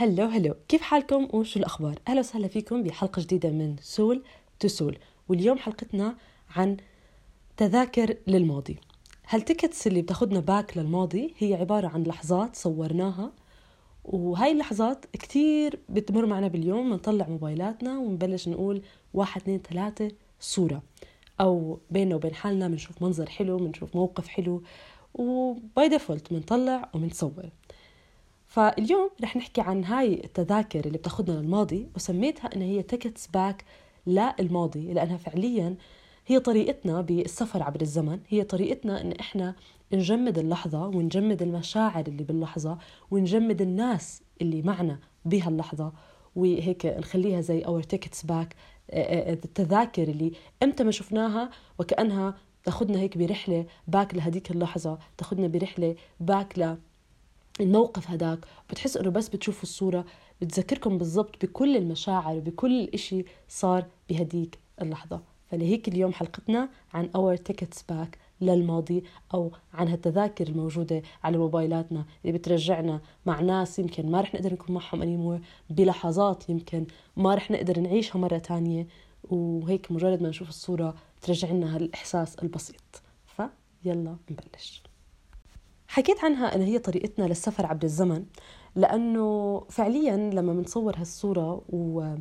hello hello. كيف حالكم وشو الأخبار؟ أهلا وسهلا فيكم بحلقة جديدة من Soul to Soul. واليوم حلقتنا عن تذاكر للماضي. هال tickets اللي بتاخدنا back للماضي هي عبارة عن لحظات صورناها؟ وهاي اللحظات كتير بتمر معنا باليوم بنطلع موبايلاتنا ونبلش نقول واحد اثنين ثلاثة صورة. أو بيننا وبين حالنا بنشوف منظر حلو بنشوف موقف حلو و by default بنطلع وبنصور. فاليوم رح نحكي عن هاي التذاكر اللي بتاخدنا للماضي وسميتها إنها هي tickets back للماضي لأنها فعليا هي طريقتنا بالسفر عبر الزمن هي طريقتنا إن إحنا نجمد اللحظة ونجمد المشاعر اللي باللحظة ونجمد الناس اللي معنا بهاللحظة وهيك نخليها زي our tickets back التذاكر اللي إمتى ما شفناها وكأنها تاخذنا هيك برحلة back لهديك اللحظة تاخذنا برحلة back ل الموقف هداك بتحس إنه بس بتشوفوا الصورة بتذكركم بالضبط بكل المشاعر وبكل إشي صار بهديك اللحظة. فلهيك اليوم حلقتنا عن our tickets back للماضي أو عن هالتذاكر الموجودة على موبايلاتنا اللي بترجعنا مع ناس يمكن ما رح نقدر نكون معهم anymore بلحظات يمكن ما رح نقدر نعيشها مرة تانية. وهيك مجرد ما نشوف الصورة ترجع لنا هالإحساس البسيط. فيلا نبلش. حكيت عنها أن هي طريقتنا للسفر عبر الزمن لأنه فعليا لما بنصور هالصورة و...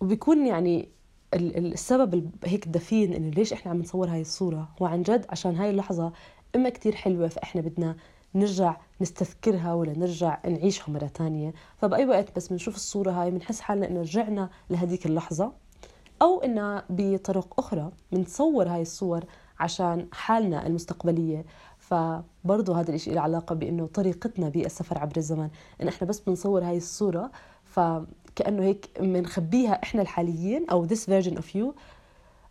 وبيكون يعني السبب هيك دفين إنه ليش إحنا عم نصور هاي الصورة؟ هو عن جد عشان هاي اللحظة إما كتير حلوة فإحنا بدنا نرجع نستذكرها ولا نرجع نعيشها مرة تانية. فبأي وقت بس بنشوف الصورة هاي بنحس حالنا إنه رجعنا لهديك اللحظة. أو إنها بطرق أخرى بنصور هاي الصور عشان حالنا المستقبلية. فبرضه هذا الشيء له علاقة بأنه طريقتنا بالسفر عبر الزمن. إن إحنا بس بنصور هاي الصورة فكأنه هيك بنخبيها إحنا الحاليين أو this version of you.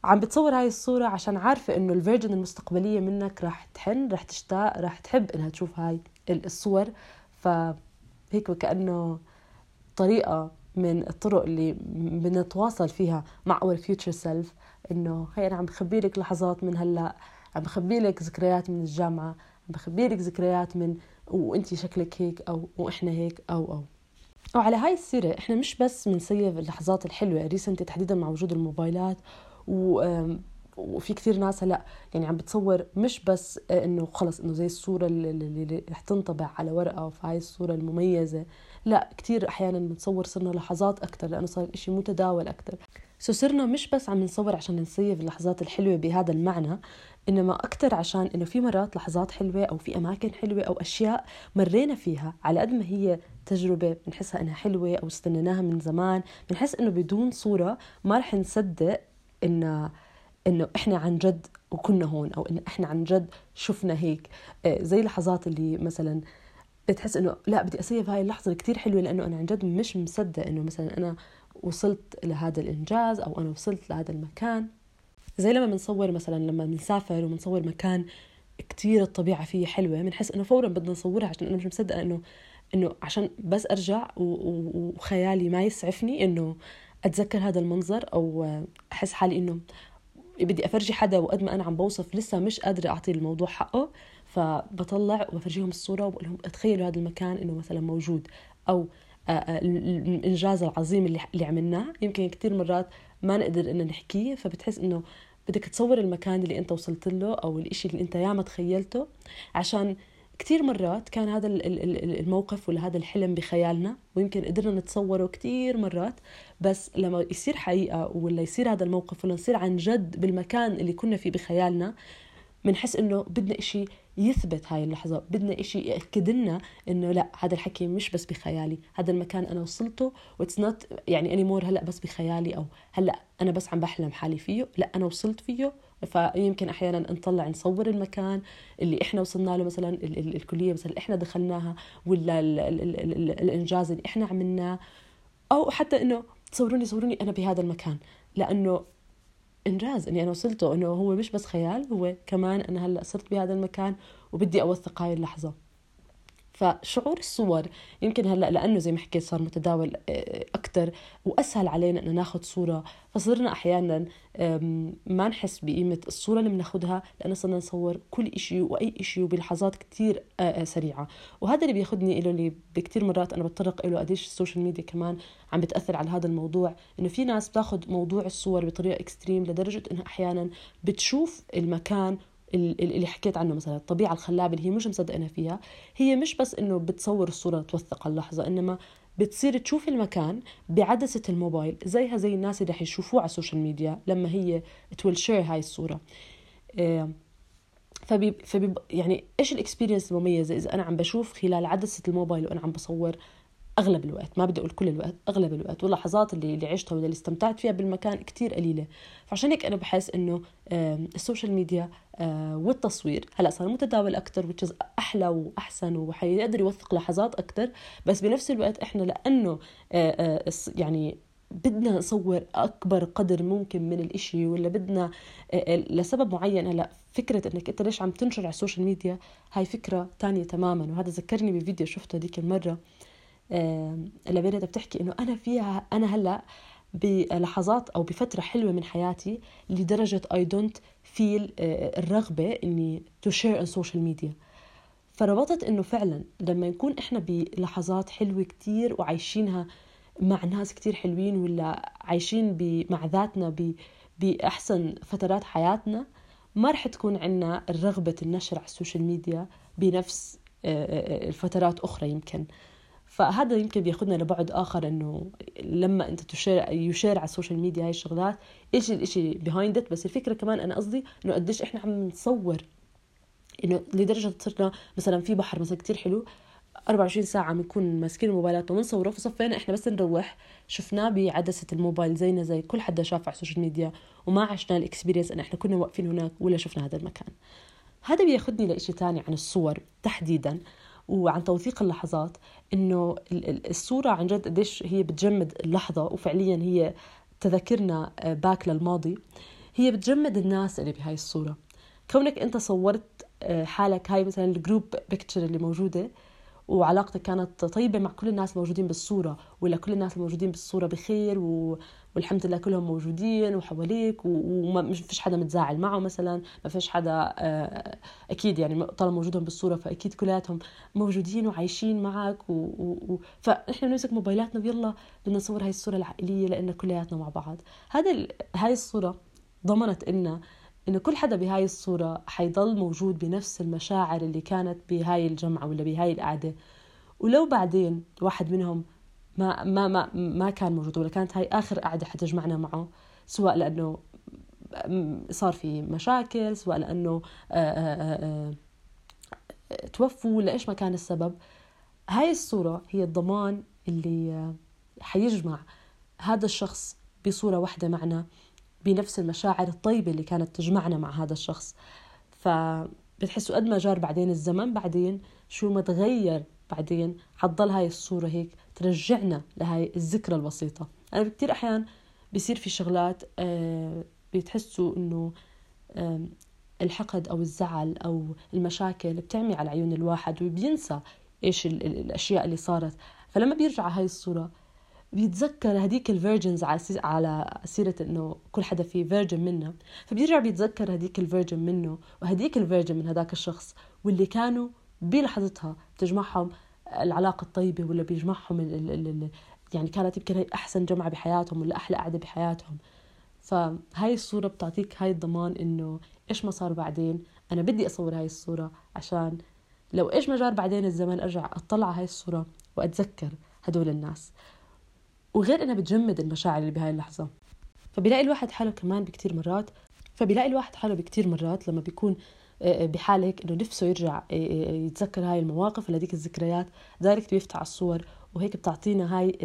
عم بتصور هاي الصورة عشان عارفة إنه ال version المستقبلية منك راح تحن راح تشتاق راح تحب إنها تشوف هاي الصور. فهيك وكأنه طريقة من الطرق اللي بنتواصل فيها مع our future self إنه هي أنا عم بخبي لك لحظات من هلأ. عم بخبي لك ذكريات من الجامعة عم بخبي لك ذكريات من وانت شكلك هيك أو وإحنا هيك أو أو. وعلى هاي السيرة إحنا مش بس بنسيف اللحظات الحلوة ريسنتي تحديدا مع وجود الموبايلات و وفي كثير ناس هلأ يعني عم بتصور مش بس إنه خلص إنه زي الصورة اللي, رح تنطبع على ورقة هاي الصورة المميزة. لا كثير أحيانا بنصور صرنا لحظات أكثر لأنه صار الإشي متداول أكثر سو صرنا مش بس عم نصور عشان نسيف اللحظات الحلوة بهذا المعنى إنما أكثر عشان إنه في مرات لحظات حلوة أو في أماكن حلوة أو أشياء مرينا فيها على قد ما هي تجربة بنحسها إنها حلوة أو استنيناها من زمان. بنحس إنه بدون صورة ما رح نصدق انه إنه إحنا عن جد وكنا هون أو انه إحنا عن جد شفنا هيك. آه، زي لحظات اللي مثلا بتحس إنه لا بدي اسيف هاي اللحظة كتير حلوة لأنه أنا عن جد مش مصدق إنه مثلا أنا وصلت لهذا الإنجاز أو أنا وصلت لهذا المكان. زي لما بنصور مثلا لما بنسافر وبنصور مكان كتير الطبيعة فيه حلوة بنحس إنه فورا بدنا نصورها عشان أنا مش مصدقة إنه إنه عشان بس أرجع وخيالي ما يسعفني إنه أتذكر هذا المنظر أو أحس حالي إنه بدي أفرجي حدا وقد ما أنا عم بوصف لسه مش قادرة أعطي الموضوع حقه. فبطلع وبفرجيهم الصورة وبقول لهم تخيلوا هذا المكان إنه مثلا موجود أو الإنجاز العظيم اللي اللي عملناه. يمكن كثير مرات ما نقدر إنه نحكيه فبتحس إنه بدك تصور المكان اللي أنت وصلت له أو الإشي اللي أنت ياما تخيلته. عشان كثير مرات كان هذا الموقف ولا هذا الحلم بخيالنا ويمكن قدرنا نتصوره كثير مرات. بس لما يصير حقيقة ولا يصير هذا الموقف ولا نصير عن جد بالمكان اللي كنا فيه بخيالنا بنحس إنه بدنا إشي يثبت هاي اللحظة بدنا إشي يأكد لنا إنه لا هذا الحكي مش بس بخيالي هذا المكان أنا وصلته و it's not يعني anymore هلأ بس بخيالي أو هلأ أنا بس عم بحلم حالي فيه لا أنا وصلت فيه. فيمكن أحيانا نطلع نصور المكان اللي إحنا وصلنا له مثلا ال ال الكلية مثلا إحنا دخلناها ولا ال ال ال ال الإنجاز اللي إحنا عملناه. أو حتى إنه تصوروني صوروني أنا بهذا المكان لأنه إنجاز إني أنا وصلته إنه هو مش بس خيال هو كمان أنا هلأ صرت بهذا المكان وبدي أوثق هاي اللحظة. فشعور الصور يمكن هلأ لأنه زي ما حكيت صار متداول آه، أكثر وأسهل علينا إنه ناخذ صورة. فصرنا أحيانا ما نحس بقيمة الصورة اللي بناخذها لأنه صرنا نصور كل إشي وأي إشي بلحظات كثير آه، آه، سريعة. وهذا اللي بياخذني له اللي بكثير مرات أنا بتطرق له قديش ال social media كمان عم بتأثر على هذا الموضوع. إنه في ناس بتاخذ موضوع الصور بطريقة extreme لدرجة إنها أحيانا بتشوف المكان اللي حكيت عنه مثلا الطبيعة الخلابة اللي هي مش مصدقنا فيها هي مش بس إنه بتصور الصورة توثق اللحظة إنما بتصير تشوف المكان بعدسة الموبايل زيها زي الناس اللي رح يشوفوه على ال social media لما هي to share هاي الصورة. فبي فبي يعني إيش ال experience المميزة؟ إذا أنا عم بشوف خلال عدسة الموبايل وأنا عم بصور أغلب الوقت ما بدي أقول كل الوقت أغلب الوقت واللحظات اللي اللي عشتها واللي استمتعت فيها بالمكان كتير قليلة. فعشان هيك أنا بحس إنه ال social media آه، والتصوير هلأ صار متداول أكثر which أحلى وأحسن وحيقدر يوثق لحظات أكثر بس بنفس الوقت إحنا لأنه آه، آه، يعني بدنا نصور أكبر قدر ممكن من الإشي ولا بدنا لسبب معين هلأ فكرة إنك أنت ليش عم تنشر على ال social media هاي فكرة تانية تماما. وهذا ذكرني بفيديو شفته ديك المرة. لبنت بتحكي إنه أنا فيها أنا هلأ بلحظات أو بفترة حلوة من حياتي لدرجة I don't feel الرغبة إني to share on social media فربطت إنه فعلا لما نكون إحنا بلحظات حلوة كتير وعايشينها مع ناس كتير حلوين ولا عايشين مع ذاتنا بأحسن فترات حياتنا ما رح تكون عندنا رغبة النشر على ال social media بنفس آه، آه، الفترات أخرى يمكن. فهذا يمكن بياخذنا لبعد آخر إنه لما أنت ت share ي share على ال social media هاي الشغلات إيش الاشي behind it بس الفكرة كمان أنا قصدي إنه قديش إحنا عم نصور. إنه لدرجة صرنا مثلا في بحر مثلا كتير حلو 24 ساعة عم نكون ماسكين الموبايلات وبنصوره. فصفينا إحنا بس نروح شفناه بعدسة الموبايل زينا زي كل حدا شاف على ال social media وما عشنا ال experience إن إحنا كنا واقفين هناك ولا شفنا هذا المكان. هذا بياخذني لإشي تاني عن الصور تحديدا. وعن توثيق اللحظات إنه الصورة عن جد قديش هي بتجمد اللحظة وفعليا هي تذكرتنا back آه، للماضي. هي بتجمد الناس اللي بهاي الصورة. كونك أنت صورت آه، حالك هاي مثلا ال group picture اللي موجودة وعلاقتك كانت طيبة مع كل الناس الموجودين بالصورة ولا كل الناس الموجودين بالصورة بخير و... والحمد لله كلهم موجودين وحواليك وما فيش حدا متزاعل معه مثلا ما فيش حدا آه، أكيد يعني طالما موجودهم بالصورة فأكيد كلياتهم موجودين وعايشين معك و... و... فإحنا بنمسك موبايلاتنا ويلا بدنا نصور هاي الصورة العائلية لأن كلياتنا مع بعض. هذا ال... هاي الصورة ضمنت لنا انه كل حدا بهاي الصورة حيضل موجود بنفس المشاعر اللي كانت بهاي الجمعة ولا بهاي القعدة. ولو بعدين واحد منهم ما ما ما ما كان موجود ولا كانت هاي آخر قعدة حتجمعنا معه سواء لأنه صار في مشاكل سواء لأنه آه، آه، آه، توفوا ولا إيش ما كان السبب هاي الصورة هي الضمان اللي حيجمع هذا الشخص بصورة واحدة معنا. بنفس المشاعر الطيبة اللي كانت تجمعنا مع هذا الشخص. فبتحسوا قد ما جار بعدين الزمن بعدين شو ما تغير بعدين؟ حتضل هاي الصورة هيك ترجعنا لهاي الذكرى البسيطة. أنا بكتير أحيان بيصير في شغلات آه، بتحسوا إنه الحقد أو الزعل أو المشاكل بتعمي على عيون الواحد وبينسى إيش الأشياء اللي صارت. فلما بيرجع هاي الصورة بيتذكر هديك ال versions على سيرة إنه كل حدا فيه version منا فبيرجع بيتذكر هديك ال version منه وهديك ال version من هداك الشخص واللي كانوا بلحظتها بتجمعهم العلاقة الطيبة ولا بيجمعهم ال ال ال يعني كانت يمكن هي أحسن جمعة بحياتهم ولا أحلى قعدة بحياتهم. فهاي الصورة بتعطيك هاي الضمان إنه إيش ما صار بعدين. أنا بدي أصور هاي الصورة عشان لو إيش ما جار بعدين الزمن أرجع أطلع هاي الصورة وأتذكر هدول الناس. وغير إنها بتجمد المشاعر اللي بهاي اللحظة. فبيلاقي الواحد حاله كمان بكتير مرات. فبيلاقي الواحد حاله بكتير مرات لما بيكون آه، آه، بحال هيك إنه نفسه يرجع آه، يتذكر هاي المواقف ولا الذكريات. direct بيفتح على الصور وهيك بتعطينا هاي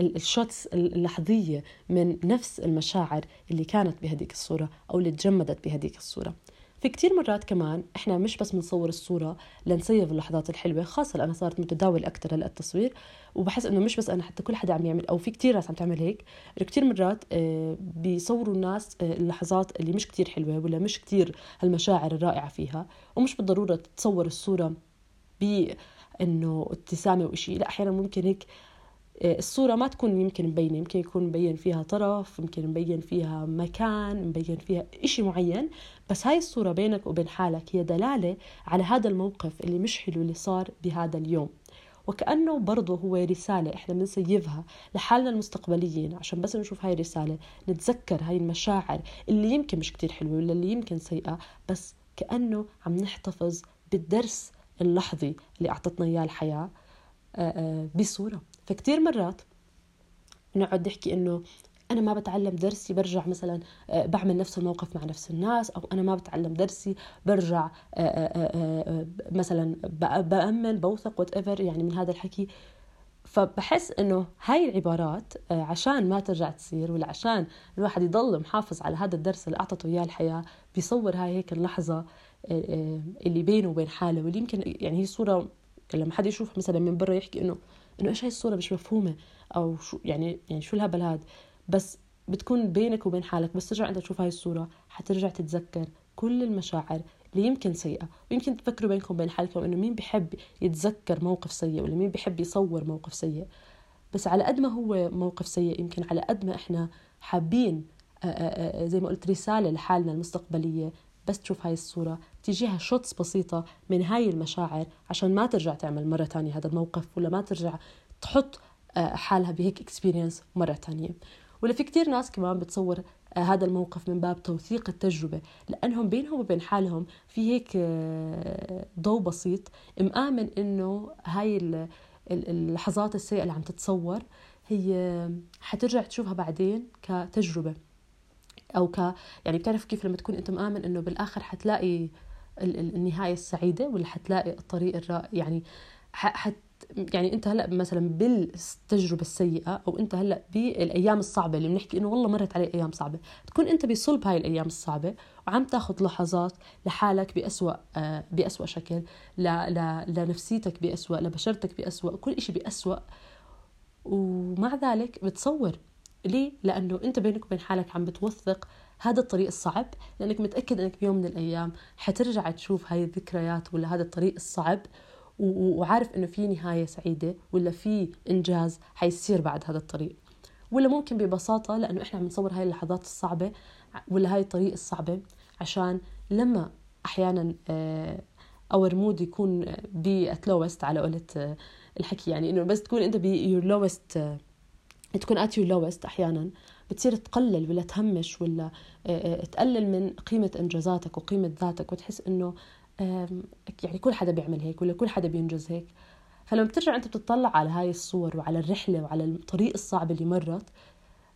ال shots اللحظية من نفس المشاعر اللي كانت بهديك الصورة أو اللي تجمدت بهديك الصورة. في كتير مرات كمان إحنا مش بس بنصور الصورة ل نsave اللحظات الحلوة خاصة لأنها صارت متداول أكثر هلا التصوير وبحس إنه مش بس أنا حتى كل حدا عم يعمل أو في كتير ناس عم تعمل هيك كتير مرات آه، بيصوروا الناس آه، اللحظات اللي مش كتير حلوة ولا مش كتير هالمشاعر الرائعة فيها ومش بالضرورة تصور الصورة ب انه ابتسامة وإشي لا أحيانا ممكن هيك الصورة ما تكون يمكن مبينة يمكن يكون مبين فيها طرف يمكن مبين فيها مكان مبين فيها إشي معين بس هاي الصورة بينك وبين حالك هي دلالة على هذا الموقف اللي مش حلو اللي صار بهذا اليوم. وكأنه برضه هو رسالة إحنا بنسيفها لحالنا المستقبليين. عشان بس نشوف هاي الرسالة نتذكر هاي المشاعر اللي يمكن مش كتير حلوة ولا اللي يمكن سيئة بس كأنه عم نحتفظ بالدرس اللحظي اللي أعطتنا إياه الحياة آه، آه، بصورة. فكتير مرات نقعد نحكي إنه أنا ما بتعلم درسي برجع مثلا آه، بعمل نفس الموقف مع نفس الناس أو أنا ما بتعلم درسي برجع مثلا بأمن بوثق whatever يعني من هذا الحكي. فبحس إنه هاي العبارات عشان ما ترجع تصير ولا عشان الواحد يضل محافظ على هذا الدرس اللي أعطته إياه الحياة بيصور هاي هيك اللحظة اللي بينه وبين حاله. واللي يمكن يعني هي صورة لما حد يشوفها مثلا من برا يحكي إنه إنه إيش هاي الصورة مش مفهومة أو شو يعني يعني شو الهبل هاد؟ بس بتكون بينك وبين حالك بس ترجع أنت تشوف هاي الصورة حترجع تتذكر كل المشاعر اللي يمكن سيئة. ويمكن تفكروا بينكم وبين حالكم إنه مين بحب يتذكر موقف سيء ولا مين بحب يصور موقف سيء. بس على قد ما هو موقف سيء يمكن على قد ما إحنا حابين زي ما قلت رسالة لحالنا المستقبلية بس تشوف هاي الصورة تيجيها shots بسيطة من هاي المشاعر عشان ما ترجع تعمل مرة تانية هذا الموقف ولا ما ترجع تحط آه، حالها بهيك اكسبيرينس مرة تانية. ولا في كتير ناس كمان بتصور آه، هذا الموقف من باب توثيق التجربة لأنهم بينهم وبين حالهم في هيك آه، ضوء بسيط مآمن إنه هاي اللحظات السيئة اللي عم تتصور هي حترجع تشوفها بعدين كتجربة. أو ك يعني بتعرف كيف لما تكون أنت مآمن إنه بالآخر حتلاقي النهاية السعيدة ولا حتلاقي الطريق الرائع يعني حت يعني أنت هلأ مثلا بالتجربة السيئة أو أنت هلأ بالأيام الصعبة اللي بنحكي إنه والله مرت علي أيام صعبة تكون أنت بصلب هاي الأيام الصعبة وعم تاخذ لحظات لحالك بأسوأ آه، بأسوأ شكل لنفسيتك بأسوأ لبشرتك بأسوأ كل شيء بأسوأ ومع ذلك بتصور ليه؟ لأنه أنت بينك وبين حالك عم بتوثق هذا الطريق الصعب لأنك متأكد أنك بيوم من الأيام حترجع تشوف هاي الذكريات ولا هذا الطريق الصعب وعارف إنه في نهاية سعيدة ولا في إنجاز حيصير بعد هذا الطريق ولا ممكن ببساطة لأنه إحنا عم نصور هاي اللحظات الصعبة ولا هاي الطريق الصعبة عشان لما أحيانا اور مود يكون بات لوست على قولة آه، الحكي يعني إنه بس تكون أنت بيور لوست تكون ات يور لوست أحيانا. بتصير تقلل ولا تهمش ولا آه، آه، تقلل من قيمة إنجازاتك وقيمة ذاتك وتحس إنه يعني كل حدا بيعمل هيك ولا كل حدا بينجز هيك. فلما بترجع أنت بتطلع على هاي الصور وعلى الرحلة وعلى الطريق الصعب اللي مرت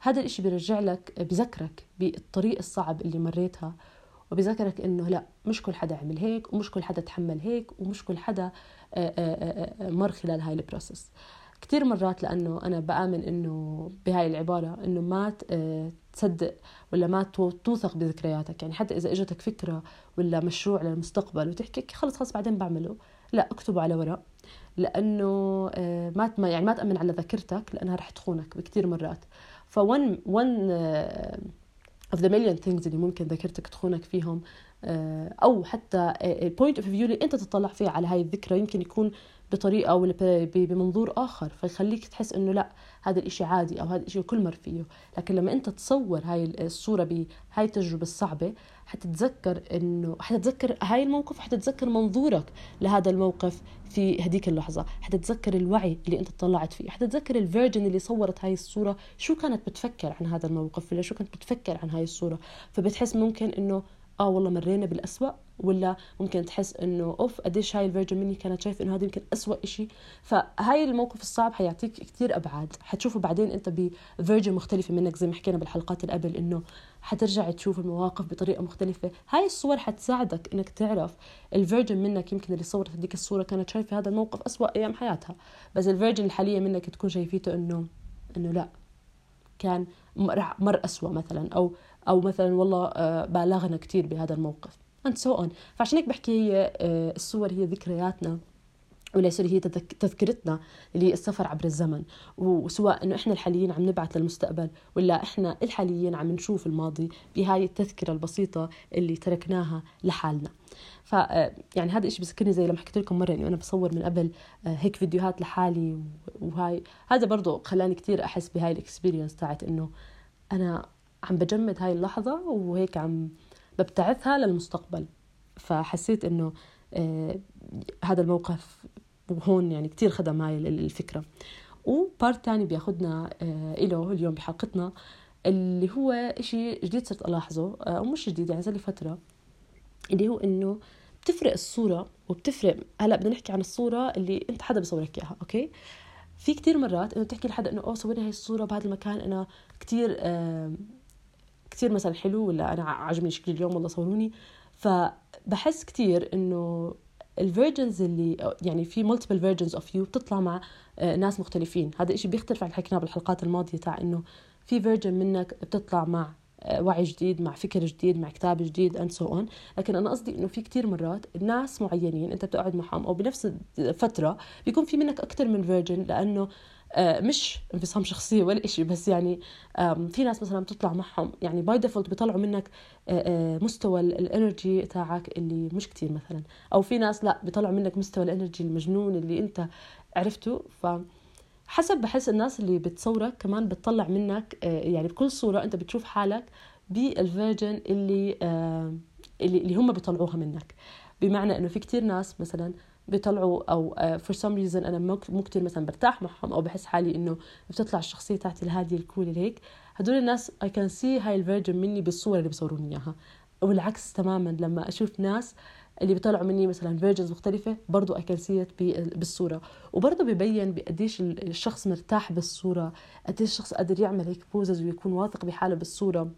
هذا الإشي بيرجع لك بذكرك بالطريق الصعب اللي مريتها. وبذكرك إنه لا مش كل حدا عمل هيك ومش كل حدا تحمل هيك ومش كل حدا آه، مر خلال هاي ال process كثير مرات لأنه أنا بآمن إنه بهاي العبارة إنه ما آه، تصدق ولا ما توثق بذكرياتك. يعني حتى إذا إجتك فكرة ولا مشروع للمستقبل وتحكي خلص خلص بعدين بعمله. لا اكتبه على ورق. لأنه آه، ما يعني ما تأمن على ذاكرتك لأنها رح تخونك بكثير مرات. ف one one of the million things اللي ممكن ذاكرتك تخونك فيهم آه، أو حتى ال point of view اللي أنت تطلع فيه على هاي الذكرى يمكن يكون بطريقة ولا بمنظور آخر فيخليك تحس إنه لا هذا الإشي عادي أو هذا الإشي كل مر فيه. لكن لما أنت تصور هاي الصورة بهاي التجربة الصعبة حتتذكر إنه حتتذكر هاي الموقف حتتذكر منظورك لهذا الموقف في هديك اللحظة. حتتذكر الوعي اللي أنت طلعت فيه. حتتذكر ال version اللي صورت هاي الصورة. شو كانت بتفكر عن هذا الموقف ولا شو كانت بتفكر عن هاي الصورة؟ فبتحس ممكن إنه آه والله مرينا بالأسوأ ولا ممكن تحس إنه أوف قديش هاي ال version مني كانت شايفة إنه هذا يمكن أسوأ إشي. فهاي الموقف الصعب حيعطيك كثير أبعاد. حتشوفه بعدين أنت ب version مختلفة منك زي ما حكينا بالحلقات اللي قبل إنه حترجع تشوف المواقف بطريقة مختلفة. هاي الصور حتساعدك إنك تعرف ال version منك يمكن اللي صورت هذيك الصورة كانت شايفة هذا الموقف أسوأ أيام حياتها. بس ال version الحالية منك تكون شايفيته إنه إنه لا كان مر أسوأ مثلا أو أو مثلا والله آه، بالغنا كثير بهذا الموقف. And so on. فعشان هيك بحكي هي آه، الصور هي ذكرياتنا sorry هي تذكرتنا السفر عبر الزمن. وسواء إنه إحنا الحاليين عم نبعث للمستقبل ولا إحنا الحاليين عم نشوف الماضي بهاي التذكرة البسيطة اللي تركناها لحالنا. ف يعني هذا الشيء بذكرني زي لما حكيت لكم مرة انه أنا بصور من قبل آه، هيك فيديوهات لحالي وهاي. هذا برضه خلاني كثير أحس بهاي ال experience تاعت إنه أنا عم بجمد هاي اللحظة وهيك عم ببتعثها للمستقبل. فحسيت إنه آه هذا الموقف وهون يعني كتير خدم هاي الفكرة. و part تاني بياخدنا آه إله اليوم بحلقتنا اللي هو إشي جديد صرت ألاحظه آه، أو مش جديد يعني زي فترة اللي هو إنه بتفرق الصورة وبتفرق هلأ بدنا نحكي عن الصورة اللي أنت حدا بصورك إياها أوكي؟ في كتير مرات إنه بتحكي لحدا إنه أوه صورني هاي الصورة بهذا المكان أنا كتير آه كتير مثلا حلو ولا أنا عجبني شكلي اليوم والله صوروني. فبحس كتير إنه ال versions اللي يعني في multiple versions of you بتطلع مع آه، ناس مختلفين. هذا الشيء بيختلف عن اللي حكيناه بالحلقات الماضية تاع إنه في version منك بتطلع مع آه، وعي جديد مع فكر جديد مع كتاب جديد and so on لكن أنا قصدي إنه في كتير مرات ناس معينين أنت بتقعد معهم أو بنفس الفترة بيكون في منك أكثر من version لأنه مش انفصام شخصية ولا إشي بس يعني في ناس مثلا بتطلع معهم يعني by default بيطلعوا منك آه، آه، مستوى ال energy تاعك اللي مش كتير مثلا. أو في ناس لا بيطلعوا منك مستوى ال energy المجنون اللي أنت عرفته. ف حسب بحس الناس اللي بتصورك كمان بتطلع منك يعني بكل صورة أنت بتشوف حالك بال version اللي اللي هم بيطلعوها منك. بمعنى إنه في كتير ناس مثلا بيطلعوا أو for some reason أنا مو كثير مثلا برتاح معهم أو بحس حالي إنه بتطلع الشخصية تاعتي الهادية ال cool هيك. هدول الناس I can see هاي ال version مني بالصور اللي بيصوروني إياها. والعكس تماما لما أشوف ناس اللي بيطلعوا مني مثلا versions مختلفة برضو see بالصورة. وبرضو بيبين قديش الشخص مرتاح بالصورة قديش الشخص قادر يعمل هيك poses ويكون واثق بحاله بالصورة.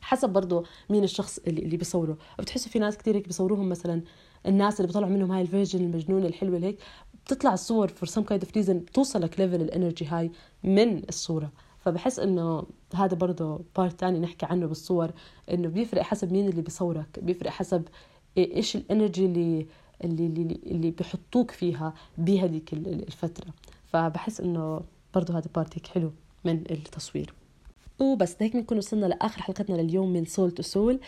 حسب برضو مين الشخص اللي, اللي بيصوره. بتحسوا في ناس كثير هيك بيصوروهم مثلا الناس اللي بيطلعوا منهم هاي ال version المجنونة الحلوة هيك بتطلع الصور for some kind of reason بتوصلك level ال energy هاي من الصورة. فبحس إنه هذا برضه part تاني نحكي عنه بالصور إنه بيفرق حسب مين اللي بيصورك بيفرق حسب إيش ال energy اللي اللي اللي, اللي بيحطوك فيها بهذيك الفترة. فبحس إنه برضه هذا part هيك حلو من التصوير. وبس هيك بنكون وصلنا لآخر حلقتنا لليوم من Soul to Soul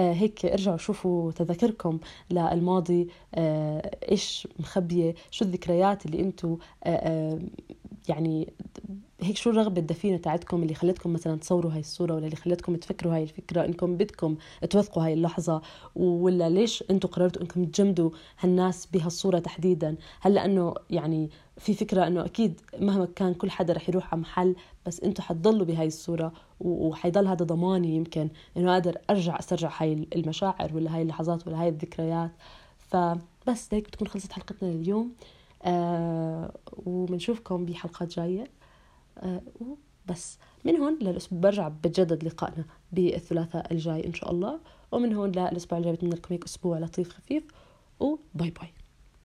هيك ارجعوا شوفوا تذاكركم للماضي آه إيش مخبية شو الذكريات اللي أنتم آه آه يعني هيك شو الرغبة الدفينة تاعتكم اللي خلتكم مثلا تصوروا هاي الصورة ولا اللي خلتكم تفكروا هاي الفكرة إنكم بدكم توثقوا هاي اللحظة؟ ولا ليش أنتم قررتوا إنكم تجمدوا هالناس بهالصورة تحديدا؟ هل لأنه يعني في فكرة إنه أكيد مهما كان كل حدا رح يروح على محل بس أنتم حتضلوا بهاي الصورة وحيضل هذا ضماني يمكن إنه قادر أرجع أسترجع هاي المشاعر ولا هاي اللحظات ولا هاي الذكريات. فبس هيك بتكون خلصت حلقتنا لليوم. آه وبنشوفكم بحلقات جاية. وبس من هون للأسبوع برجع بتجدد لقائنا بالثلاثاء الجاي إن شاء الله. ومن هون للأسبوع الجاي بتمنى لكم هيك أسبوع لطيف خفيف. وباي باي.